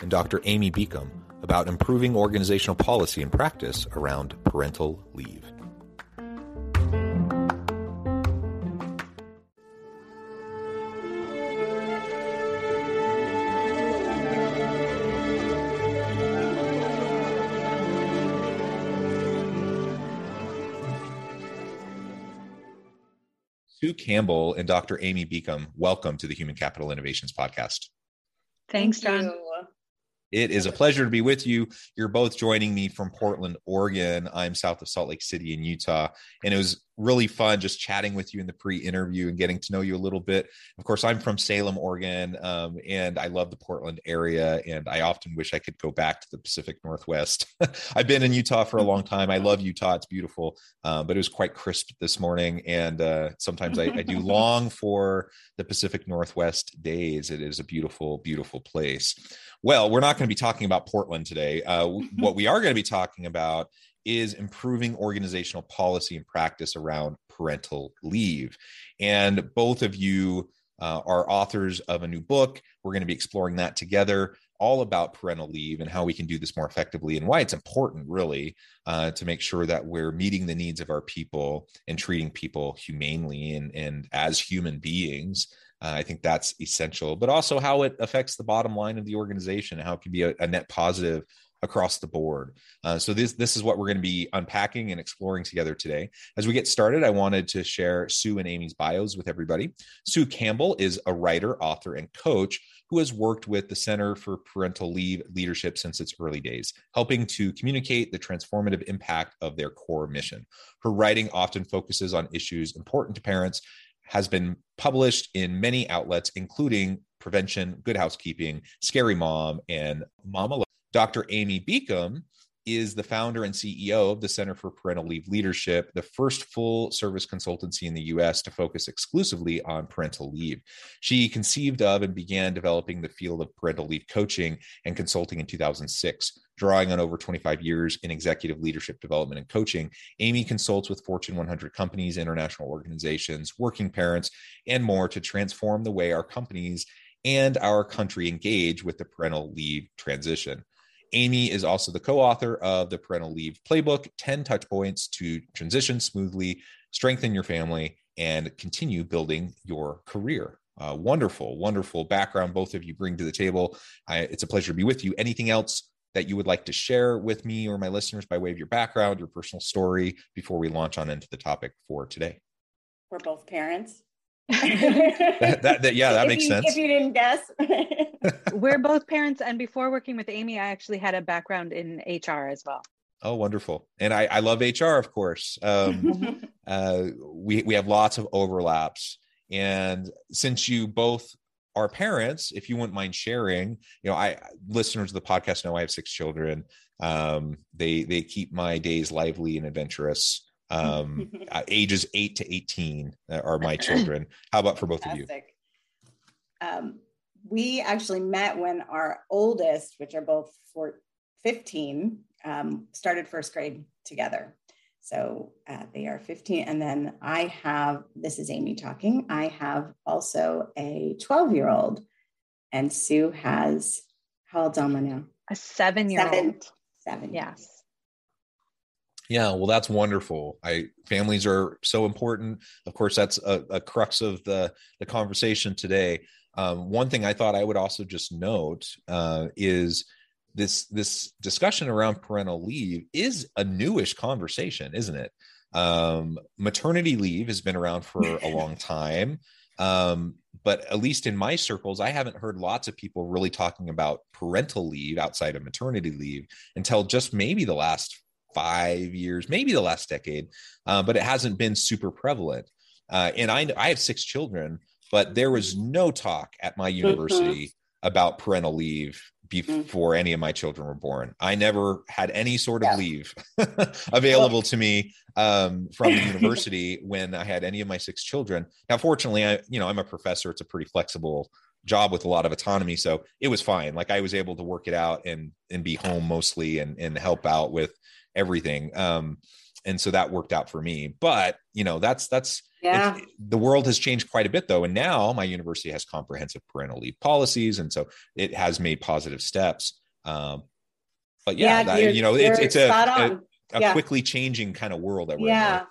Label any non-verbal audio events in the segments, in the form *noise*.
and Dr. Amy Beacom about improving organizational policy and practice around parental leave. Sue Campbell and Dr. Amy Beacom, welcome to the Human Capital Innovations Podcast. Thanks, John. It is a pleasure to be with you. You're both joining me from Portland, Oregon. I'm south of Salt Lake City in Utah. And it was really fun just chatting with you in the pre-interview and getting to know you a little bit. Of course, I'm from Salem, Oregon, um, and I love the Portland area. And I often wish I could go back to the Pacific Northwest. *laughs* I've been in Utah for a long time. I love Utah; it's beautiful, uh, but it was quite crisp this morning. And uh, sometimes I, I do *laughs* long for the Pacific Northwest days. It is a beautiful, beautiful place. Well, we're not going to be talking about Portland today. Uh, *laughs* what we are going to be talking about is improving organizational policy and practice around parental leave. And both of you uh, are authors of a new book. We're going to be exploring that together, all about parental leave and how we can do this more effectively and why it's important, really, uh, to make sure that we're meeting the needs of our people and treating people humanely and, and as human beings. Uh, I think that's essential, but also how it affects the bottom line of the organization, how it can be a, a net positive across the board. Uh, so this this is what we're going to be unpacking and exploring together today. As we get started, I wanted to share Sue and Amy's bios with everybody. Sue Campbell is a writer, author, and coach who has worked with the Center for Parental Leave Leadership since its early days, helping to communicate the transformative impact of their core mission. Her writing often focuses on issues important to parents has been published in many outlets, including Prevention, Good Housekeeping, Scary Mommy, and Mama Dr. Amy Beacom is the founder and CEO of the Center for Parental Leave Leadership, the first full service consultancy in the US to focus exclusively on parental leave. She conceived of and began developing the field of parental leave coaching and consulting in 2006. Drawing on over 25 years in executive leadership development and coaching, Amy consults with Fortune 100 companies, international organizations, working parents, and more to transform the way our companies and our country engage with the parental leave transition. Amy is also the co author of the Parental Leave Playbook 10 Touch Points to Transition Smoothly, Strengthen Your Family, and Continue Building Your Career. Uh, wonderful, wonderful background both of you bring to the table. I, it's a pleasure to be with you. Anything else that you would like to share with me or my listeners by way of your background, your personal story, before we launch on into the topic for today? We're both parents. That, that, that, yeah, *laughs* that if makes you, sense. If you didn't guess. *laughs* We're both parents, and before working with Amy, I actually had a background in HR as well. Oh, wonderful! And I, I love HR, of course. Um, *laughs* uh, we we have lots of overlaps, and since you both are parents, if you wouldn't mind sharing, you know, I listeners of the podcast know I have six children. Um, they they keep my days lively and adventurous. Um, *laughs* uh, ages eight to eighteen are my children. How about for both Fantastic. of you? Um, we actually met when our oldest, which are both for 15, um, started first grade together. So uh, they are 15. And then I have, this is Amy talking, I have also a 12 year old. And Sue has, how old's Alma now? A seven year old. Seven. Yes. Yeah, well, that's wonderful. I families are so important. Of course, that's a, a crux of the the conversation today. Um, one thing I thought I would also just note uh, is this this discussion around parental leave is a newish conversation, isn't it? Um, maternity leave has been around for a long *laughs* time. Um, but at least in my circles, I haven't heard lots of people really talking about parental leave outside of maternity leave until just maybe the last five years, maybe the last decade, uh, but it hasn't been super prevalent. Uh, and I, I have six children, but there was no talk at my mm-hmm. university mm-hmm. about parental leave before mm. any of my children were born. I never had any sort of yeah. leave *laughs* available to me um, from the university *laughs* when I had any of my six children. Now, fortunately, I you know I'm a professor. It's a pretty flexible job with a lot of autonomy, so it was fine. Like I was able to work it out and and be home mostly and and help out with everything. Um, and so that worked out for me. But you know that's that's yeah. the world has changed quite a bit though and now my university has comprehensive parental leave policies and so it has made positive steps um, but yeah, yeah that, you know it's, it's a, a, a yeah. quickly changing kind of world that we're yeah in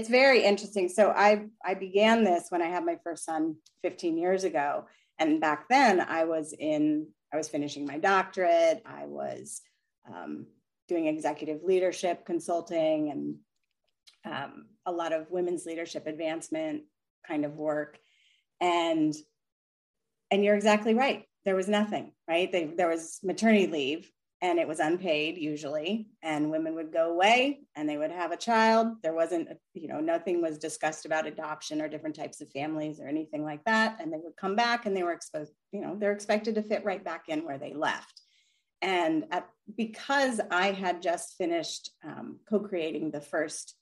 it's very interesting so i i began this when i had my first son 15 years ago and back then i was in i was finishing my doctorate i was um, doing executive leadership consulting and um, a lot of women's leadership advancement kind of work. And and you're exactly right. There was nothing right? They, there was maternity leave and it was unpaid usually. And women would go away and they would have a child. There wasn't you know nothing was discussed about adoption or different types of families or anything like that. And they would come back and they were exposed you know they're expected to fit right back in where they left and at, because i had just finished um, co-creating the first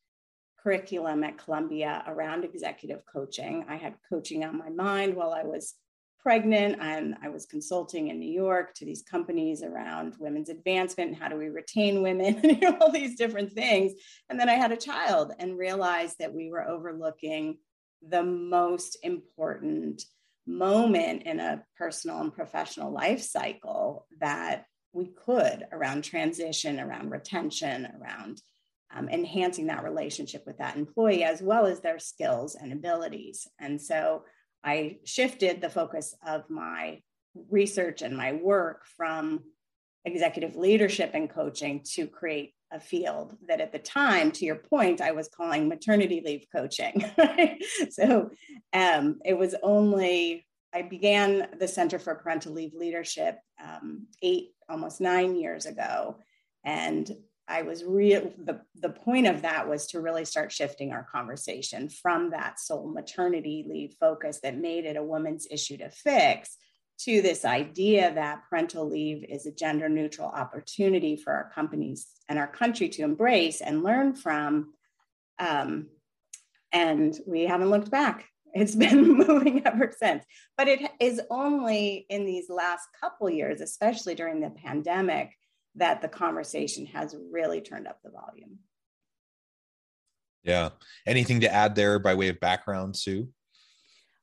curriculum at Columbia around executive coaching. I had coaching on my mind while I was pregnant and I was consulting in New York to these companies around women's advancement and how do we retain women *laughs* and all these different things. And then I had a child and realized that we were overlooking the most important moment in a personal and professional life cycle that we could around transition, around retention, around um, enhancing that relationship with that employee as well as their skills and abilities. And so I shifted the focus of my research and my work from executive leadership and coaching to create a field that at the time, to your point, I was calling maternity leave coaching. *laughs* so um, it was only, I began the Center for Parental Leave Leadership um, eight, almost nine years ago. And I was real the, the point of that was to really start shifting our conversation from that sole maternity leave focus that made it a woman's issue to fix to this idea that parental leave is a gender neutral opportunity for our companies and our country to embrace and learn from. Um, and we haven't looked back. It's *laughs* been moving ever since. But it is only in these last couple years, especially during the pandemic, that the conversation has really turned up the volume. Yeah. Anything to add there by way of background, Sue?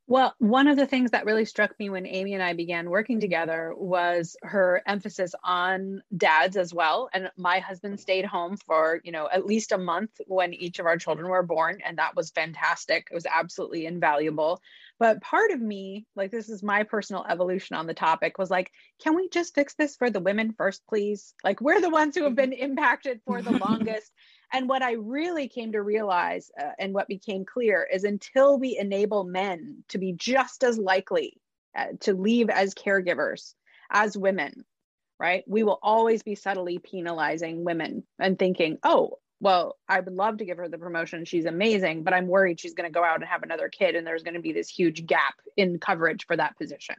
Well, one of the things that really struck me when Amy and I began working together was her emphasis on dads as well. And my husband stayed home for, you know, at least a month when each of our children were born. And that was fantastic. It was absolutely invaluable. But part of me, like this is my personal evolution on the topic, was like, can we just fix this for the women first, please? Like, we're the ones who have been mm-hmm. impacted for the *laughs* longest. And what I really came to realize uh, and what became clear is until we enable men to be just as likely uh, to leave as caregivers as women, right? We will always be subtly penalizing women and thinking, oh, well, I would love to give her the promotion. She's amazing, but I'm worried she's going to go out and have another kid and there's going to be this huge gap in coverage for that position.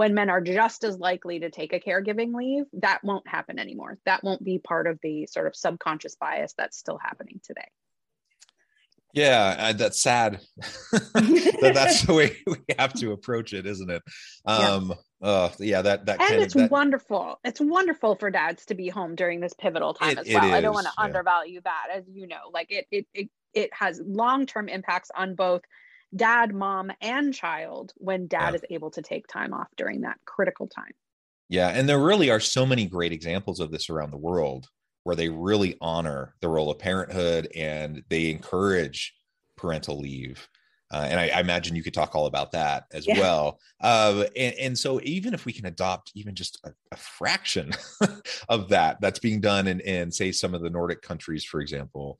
When men are just as likely to take a caregiving leave, that won't happen anymore. That won't be part of the sort of subconscious bias that's still happening today. Yeah, that's sad. *laughs* that that's the way we have to approach it, isn't it? Um, yeah. Uh, yeah, that that and it's of, that, wonderful. It's wonderful for dads to be home during this pivotal time it, as well. I don't want to yeah. undervalue that, as you know. Like it, it, it, it has long term impacts on both dad, mom, and child when dad yeah. is able to take time off during that critical time. Yeah, and there really are so many great examples of this around the world where they really honor the role of parenthood and they encourage parental leave. Uh, and I, I, imagine you could talk all about that as yeah. well. Uh, and, and, so, even if we can adopt even just a, a fraction *laughs* of that, that's being done in, in, say, some of the Nordic countries, for example,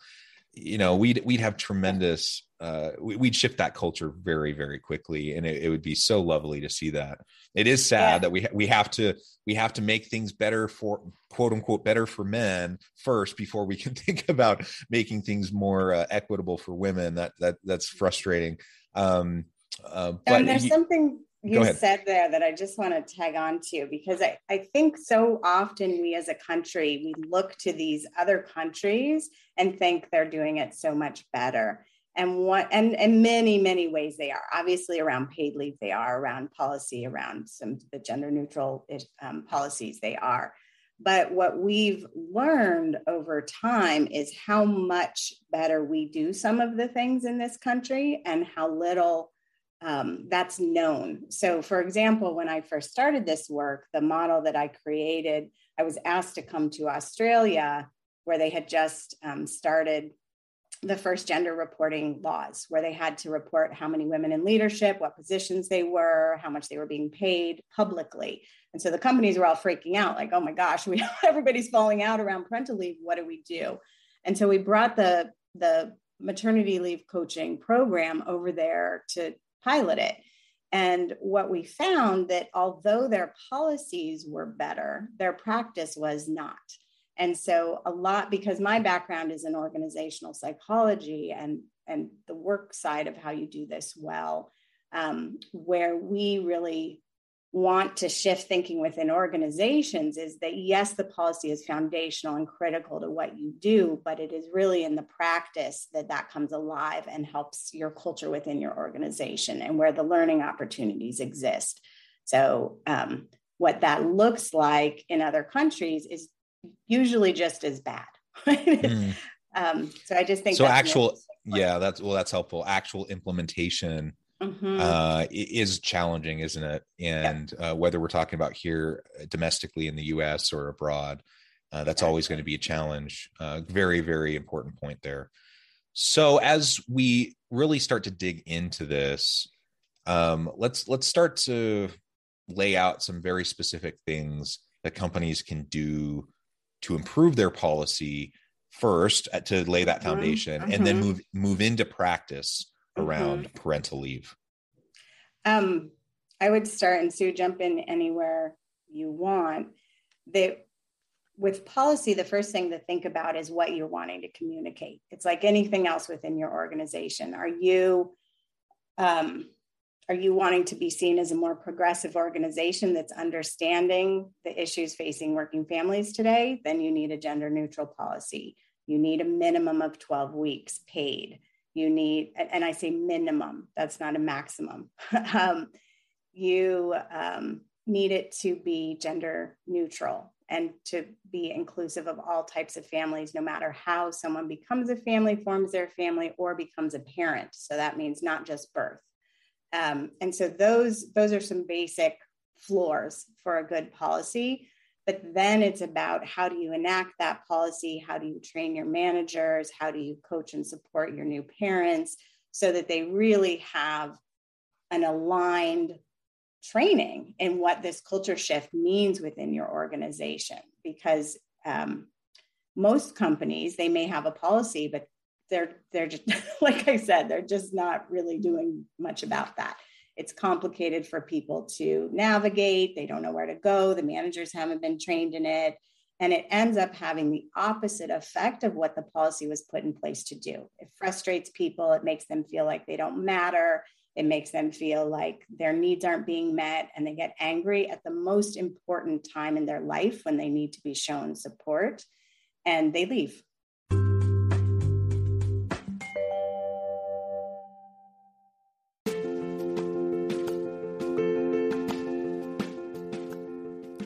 you know, we'd we'd have tremendous. Uh, we'd shift that culture very, very quickly, and it, it would be so lovely to see that. It is sad yeah. that we we have to we have to make things better for quote unquote better for men first before we can *laughs* think about making things more uh, equitable for women. That that that's frustrating. Um, uh, but and there's you, something you said there that I just want to tag on to because I, I think so often we as a country, we look to these other countries and think they're doing it so much better. And what and in many, many ways they are. Obviously, around paid leave, they are, around policy, around some the gender neutral um, policies, they are. But what we've learned over time is how much better we do some of the things in this country and how little um, that's known. So, for example, when I first started this work, the model that I created, I was asked to come to Australia where they had just um, started the first gender reporting laws, where they had to report how many women in leadership, what positions they were, how much they were being paid publicly. And so the companies were all freaking out, like, oh my gosh, we *laughs* everybody's falling out around parental leave. What do we do? And so we brought the the maternity leave coaching program over there to pilot it. And what we found that although their policies were better, their practice was not. And so a lot because my background is in organizational psychology and and the work side of how you do this well, um, where we really want to shift thinking within organizations is that yes, the policy is foundational and critical to what you do, but it is really in the practice that that comes alive and helps your culture within your organization and where the learning opportunities exist. So, um, what that looks like in other countries is usually just as bad. *laughs* mm. um, so, I just think so. Actual, yeah, that's well, that's helpful. Actual implementation mm-hmm. uh, is challenging, isn't it? And uh, whether we're talking about here uh, domestically in the U.S. or abroad, uh, that's always going to be a challenge. Uh, very, very important point there. So as we really start to dig into this, um, let's let's start to lay out some very specific things that companies can do to improve their policy first uh, to lay that mm-hmm. foundation mm-hmm. and then mm-hmm. move move into practice around mm-hmm. parental leave? Um, I would start, and Sue, jump in anywhere you want. That with policy, the first thing to think about is what you're wanting to communicate. It's like anything else within your organization. Are you um, are you wanting to be seen as a more progressive organization that's understanding the issues facing working families today? Then you need a gender neutral policy. You need a minimum of 12 weeks paid you need and i say minimum that's not a maximum. *laughs* Um, you um, need it to be gender neutral and to be inclusive of all types of families no matter how someone becomes a family forms their family or becomes a parent. So that means not just birth. Um, and so those those are some basic floors for a good policy but then it's about how do you enact that policy? How do you train your managers? How do you coach and support your new parents so that they really have an aligned training in what this culture shift means within your organization? Because um, most companies, they may have a policy, but they're they're just *laughs* like I said, they're just not really doing much about that. It's complicated for people to navigate. They don't know where to go. The managers haven't been trained in it. And it ends up having the opposite effect of what the policy was put in place to do. It frustrates people. It makes them feel like they don't matter. It makes them feel like their needs aren't being met and they get angry at the most important time in their life when they need to be shown support and they leave.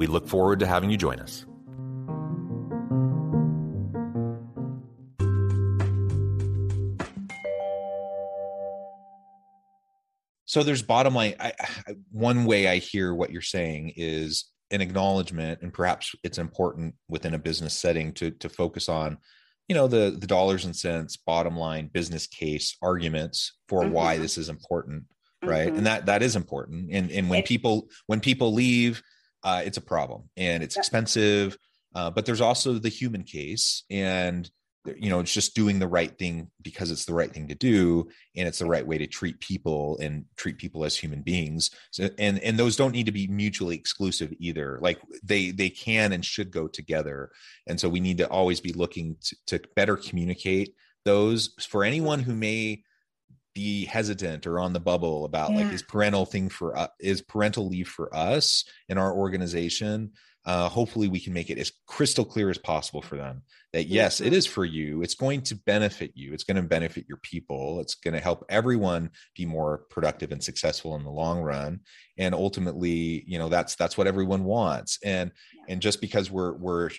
We look forward to having you join us. so there's bottom line I, I, one way i hear what you're saying is an acknowledgement and perhaps it's important within a business setting to to focus on you know the the dollars and cents bottom line business case arguments for mm-hmm. why this is important right mm-hmm. and that that is important and and when it, people when people leave uh, it's a problem and it's expensive uh, but there's also the human case and you know it's just doing the right thing because it's the right thing to do and it's the right way to treat people and treat people as human beings. So, and and those don't need to be mutually exclusive either. Like they they can and should go together and so we need to always be looking to, to better communicate those. For anyone who may be hesitant or on the bubble about yeah. like is parental thing for uh, is parental leave for us in our organization uh, hopefully we can make it as crystal clear as possible for them that yes it is for you. It's going to benefit you. It's going to benefit your people. It's going to help everyone be more productive and successful in the long run. And ultimately you know that's that's what everyone wants. And and just because we're we're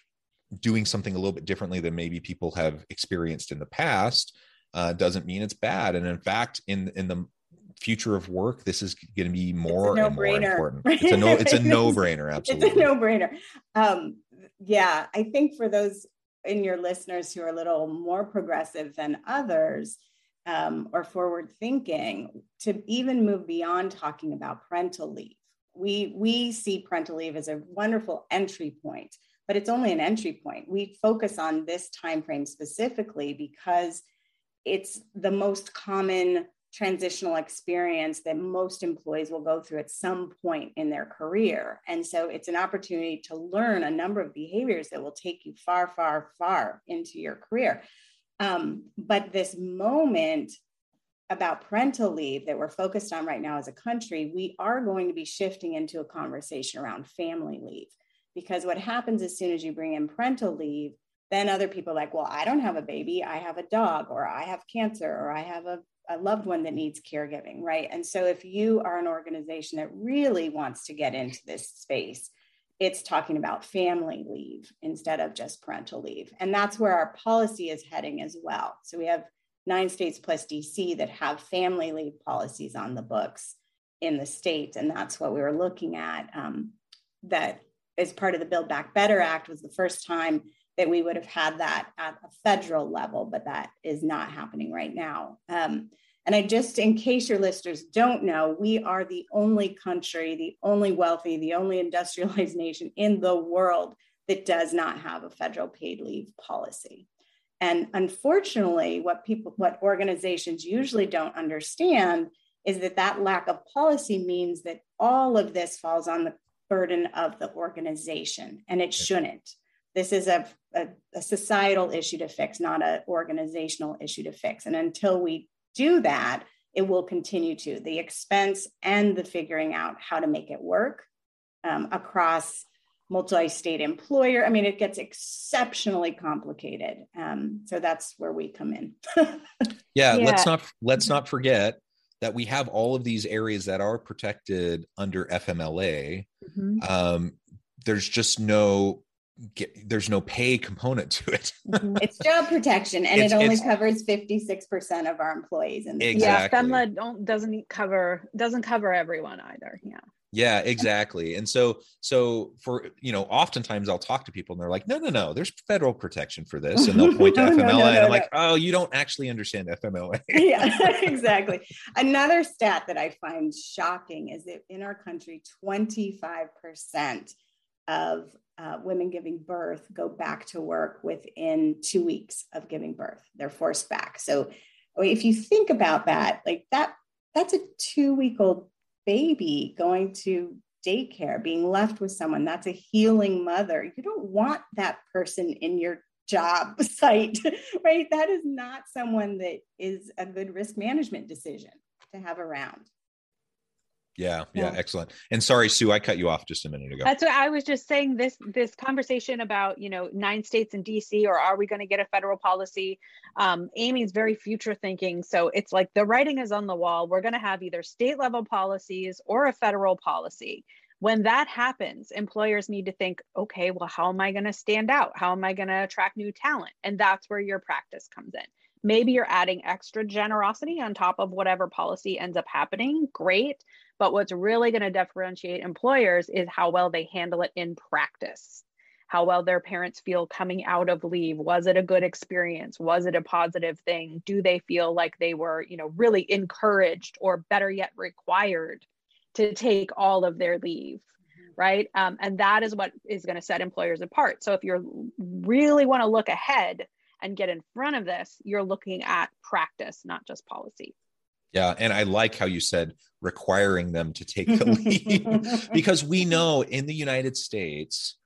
doing something a little bit differently than maybe people have experienced in the past uh, doesn't mean it's bad and in fact in in the future of work, this is going to be more and more important. *laughs* It's a no, it's a *laughs* no brainer. Absolutely. It's a no brainer. Um, yeah. I think for those in your listeners who are a little more progressive than others, um, or forward thinking to even move beyond talking about parental leave. We, we see parental leave as a wonderful entry point, but it's only an entry point. We focus on this time frame specifically because it's the most common transitional experience that most employees will go through at some point in their career. And so it's an opportunity to learn a number of behaviors that will take you far, far, far into your career. Um, but this moment about parental leave that we're focused on right now as a country, we are going to be shifting into a conversation around family leave. Because what happens as soon as you bring in parental leave, then other people like, well, I don't have a baby, I have a dog, or I have cancer, or I have a a loved one that needs caregiving, right? And so if you are an organization that really wants to get into this space, it's talking about family leave instead of just parental leave. And that's where our policy is heading as well. So we have nine states plus DC that have family leave policies on the books in the state. And that's what we were looking at. Um, that as part of the Build Back Better Act was the first time that we would have had that at a federal level, but that is not happening right now. Um, and I just, in case your listeners don't know, we are the only country, the only wealthy, the only *laughs* industrialized nation in the world that does not have a federal paid leave policy. And unfortunately, what people, what organizations usually don't understand is that that lack of policy means that all of this falls on the burden of the organization, and it shouldn't. This is a, a, a societal issue to fix, not an organizational issue to fix. And until we do that, it will continue to the expense and the figuring out how to make it work um, across multi-state employer. I mean, it gets exceptionally complicated. Um, so that's where we come in. yeah, *laughs* yeah, let's not let's not forget that we have all of these areas that are protected under FMLA. Mm-hmm. Um, there's just no get, there's no pay component to it. Mm-hmm. *laughs* it's job protection, and it's, it only covers 56% of our employees. And the exactly. Yeah, FMLA don't doesn't cover doesn't cover everyone either. Yeah. Yeah, exactly. And so, so for you know, oftentimes I'll talk to people and they're like, "No, no, no, there's federal protection for this," and they'll point *laughs* to no, FMLA, no, no, and I'm like, "Oh, you don't actually understand FMLA." *laughs* yeah, exactly. Another stat that I find shocking is that in our country, 25 percent of uh, women giving birth go back to work within two weeks of giving birth. They're forced back. So if you think about that, like that, that's a two week old baby going to daycare, being left with someone. That's a healing mother. You don't want that person in your job *laughs* site, right? That is not someone that is a good risk management decision to have around. Yeah, yeah, yeah, excellent. And sorry, Sue, I cut you off just a minute ago. That's what I was just saying. This this conversation about you know nine states and DC, or are we going to get a federal policy? Um, Amy's very future thinking, so it's like the writing is on the wall. We're going to have either state level policies or a federal policy. When that happens, employers need to think, okay, well, how am I going to stand out? How am I going to attract new talent? And that's where your practice comes in. Maybe you're adding extra generosity on top of whatever policy ends up happening. Great. But what's really going to differentiate employers is how well they handle it in practice, how well their parents feel coming out of leave. Was it a good experience? Was it a positive thing? Do they feel like they were, you know, really encouraged or better yet required to take all of their leave? Right. Um, and that is what is going to set employers apart. So if you really want to look ahead and get in front of this, you're looking at practice, not just policy. Yeah. And I like how you said requiring them to take the *laughs* leave because we know in the United States,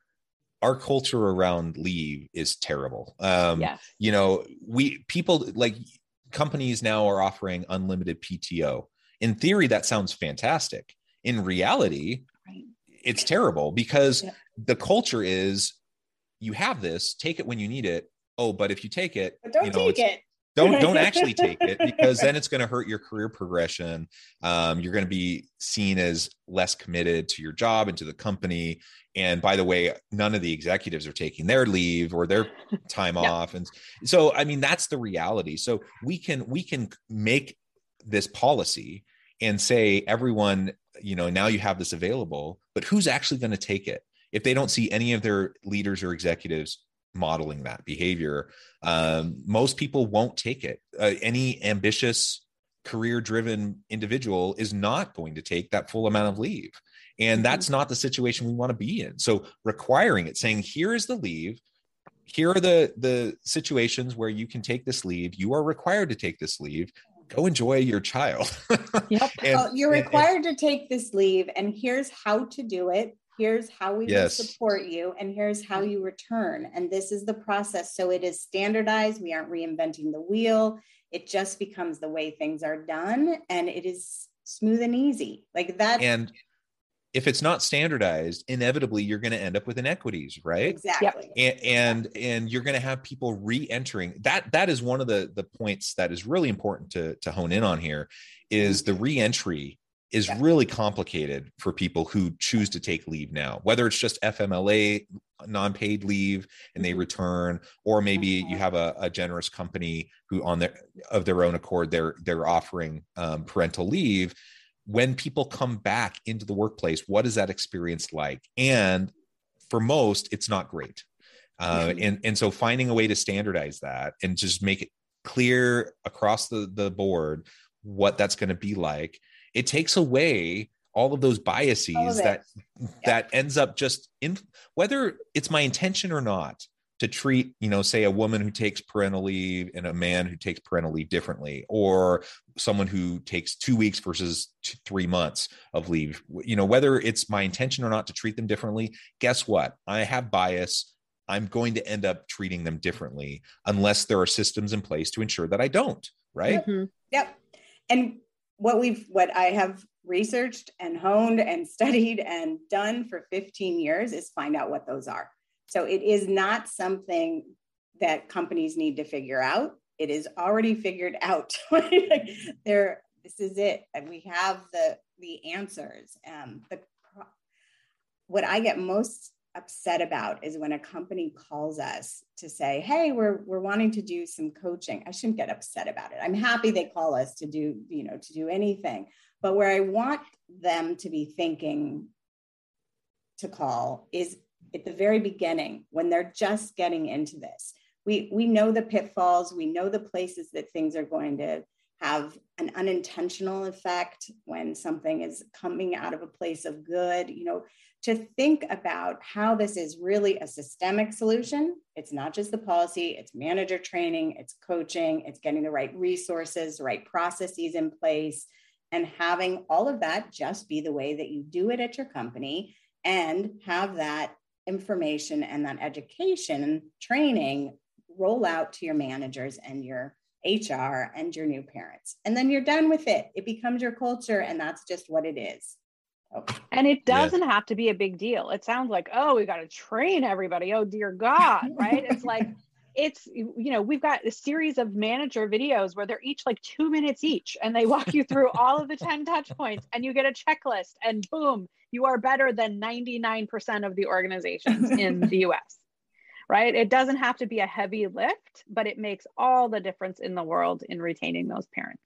our culture around leave is terrible. Um, yes. You know, we people like companies now are offering unlimited PTO. In theory, that sounds fantastic. In reality, right. it's terrible because yeah. the culture is you have this, take it when you need it. Oh, but if you take it, but don't you know, take it. don't don't *laughs* actually take it because then it's going to hurt your career progression. Um, you're going to be seen as less committed to your job and to the company. And by the way none of the executives are taking their leave or their time *laughs* yeah. off. And so i mean that's the reality. So we can we can make this policy and say everyone you know now you have this available but who's actually going to take it? If they don't see any of their leaders or executives modeling that behavior um, most people won't take it. Uh, any ambitious career driven individual is not going to take that full amount of leave. And mm-hmm. that's not the situation we want to be in. So requiring it saying here is the leave. Here are the the situations where you can take this leave. You are required to take this leave. Go enjoy your child. *laughs* Yep. And, well, you're required and, to take this leave and here's how to do it here's how we yes. will support you and here's how mm. you return and this is the process. So it is standardized we aren't reinventing the wheel. It just becomes the way things are done and it is smooth and easy. Like that and if it's not standardized inevitably you're going to end up with inequities right? Exactly. And and, and you're going to have people re-entering. That that is one of the the points that is really important to to hone in on here is mm-hmm. the re-entry is yeah. really complicated for people who choose to take leave now, whether it's just FMLA non-paid leave and they mm-hmm. return, or maybe you mm-hmm. have a, a, generous company who on their of their own accord they're they're offering um, parental leave. When people come back into the workplace, what is that experience like? And for most, it's not great. Uh, mm-hmm. and and so finding a way to standardize that and just make it clear across the the board what that's going to be like it takes away all of those biases that that ends up just in whether it's my intention or not to treat you know say a woman who takes parental leave and a man who takes parental leave differently or someone who takes two weeks versus two, three months of leave. You know whether it's my intention or not to treat them differently guess what? I have bias. I'm going to end up treating them differently unless there are systems in place to ensure that i don't right? Mm-hmm. yep. And what we've what i have researched and honed and *laughs* studied and done for 15 years is find out what those are. So it is not something that companies need to figure out. It is already figured out. *laughs* there, this is it, and we have the the answers. Um, the what I get most upset about is when a company calls us to say, "Hey, we're we're wanting to do some coaching." I shouldn't get upset about it. I'm happy they call us to do, you know, to do anything. But where I want them to be thinking to call is at the very beginning when they're just getting into this. We we know the pitfalls, we know the places that things are going to have an unintentional effect when something is coming out of a place of good, you know, to think about how this is really a systemic solution. It's not just the policy, it's manager training, it's coaching, it's getting the right resources, right processes in place, and having all of that just be the way that you do it at your company and have that information and that education and training roll out to your managers and your HR and your new parents. And then you're done with it. It becomes your culture, and that's just what it is. And it doesn't yeah. have to be a big deal. It sounds like, oh, we got to train everybody. Oh, dear God, right? It's *laughs* like, it's, you know, we've got a series of manager videos where they're each like two minutes each and they walk you through *laughs* all of the 10 touch points and you get a checklist and boom, you are better than 99% of the organizations in *laughs* the US. Right? It doesn't have to be a heavy lift, but it makes all the difference in the world in retaining those parents.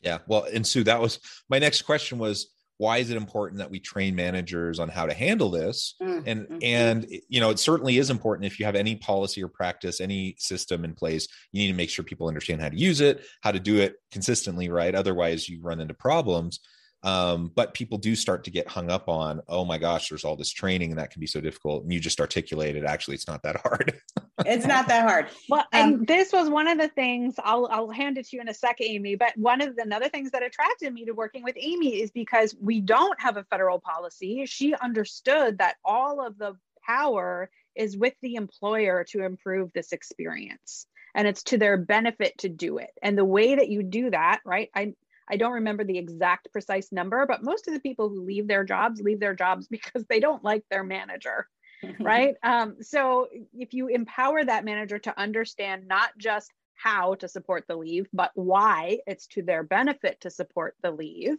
Yeah. Well, and Sue, that was my next question was why is it important that we train managers on how to handle this? Mm, and mm-hmm. and you know it certainly is important if you have any policy or practice any system in place you need to make sure people understand how to use it how to do it consistently right? Otherwise you run into problems um, but people do start to get hung up on oh my gosh there's all this training and that can be so difficult and you just articulated actually it's not that hard. *laughs* It's not that hard. Well and um, this was one of the things I'll, I'll hand it to you in a second amy but one of the other things that attracted me to working with amy is because we don't have a federal policy. She understood that all of the power is with the employer to improve this experience and it's to their benefit to do it. And the way that you do that right i I don't remember the exact precise number, but most of the people who leave their jobs leave their jobs *laughs* because they don't like their manager. *laughs* right. Um, so if you empower that manager to understand not just how to support the leave, but why it's to their benefit to support the leave.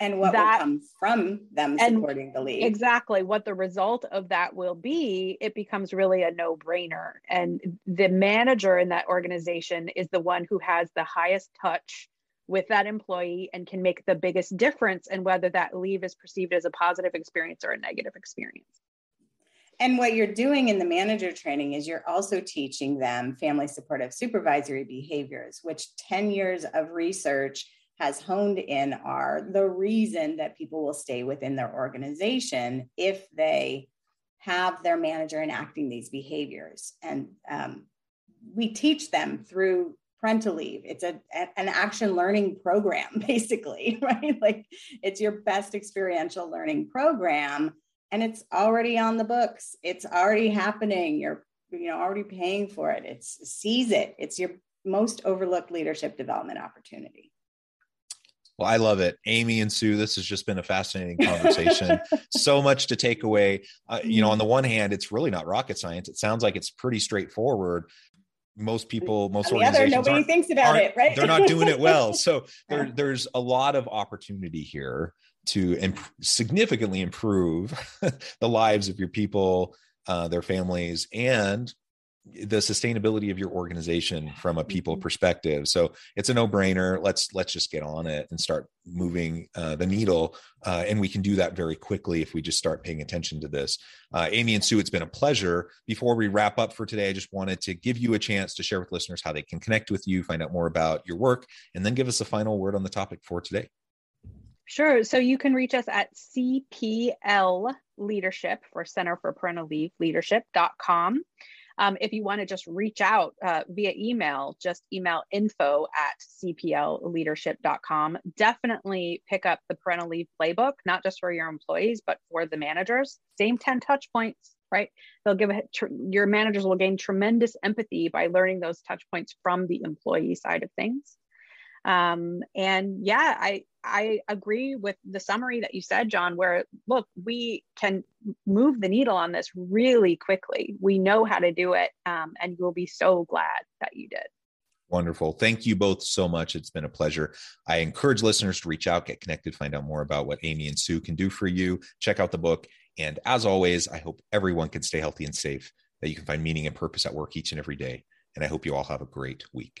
And what that, will come from them supporting the leave. Exactly. What the result of that will be, it becomes really a no brainer. And the manager in that organization is the one who has the highest touch with that employee and can make the biggest difference in whether that leave is perceived as a positive experience or a negative experience. And what you're doing in the manager training is you're also teaching them family supportive supervisory behaviors, which 10 years of research has honed in are the reason that people will stay within their organization if they have their manager enacting these behaviors. And um, we teach them through parental leave it's a, an action learning program *laughs* basically *laughs* right like it's your best experiential learning program and it's already on the books it's already happening you're you know already paying for it it's seize it it's your most overlooked leadership development opportunity well, I love it. Amy and Sue, this has just been a fascinating conversation. *laughs* so much to take away. Uh, you know, on the one hand, it's really not rocket science. It sounds like it's pretty straightforward most people most On the organizations other, nobody thinks about it right? they're not doing it well. So *laughs* there, there's a lot of opportunity here to imp- significantly improve *laughs* the lives of your people uh, their families and the sustainability of your organization from a people mm-hmm. perspective so it's a no-brainer let's let's just get on it and start moving uh, the needle uh, and we can do that very quickly if we just start paying attention to this uh, amy and sue it's been a pleasure before we wrap up for today i just wanted to give you a chance to share with listeners how they can connect with you find out more about your work and then give us a final word on the topic for today Sure. So you can reach us at CPL Leadership for Center for Parental Leave Leadership.com. Um, if you want to just reach out uh, via email, just email info at cplleadership.com. Definitely pick up the parental leave playbook, not just for your employees, but for the managers. Same 10 touch points, right? They'll give a, tr- your managers will gain tremendous empathy by learning those touch points from the employee side of things. Um, and yeah, I I agree with the summary that you said, John, where look, we can move the needle on this really quickly. We know how to do it. Um, and you'll be so glad that you did. Wonderful. Thank you both so much. It's been a pleasure. I encourage listeners to reach out, get connected, find out more about what Amy and Sue can do for you. Check out the book. And as always, I hope everyone can stay healthy and safe, that you can find meaning and purpose at work each and every day. And I hope you all have a great week.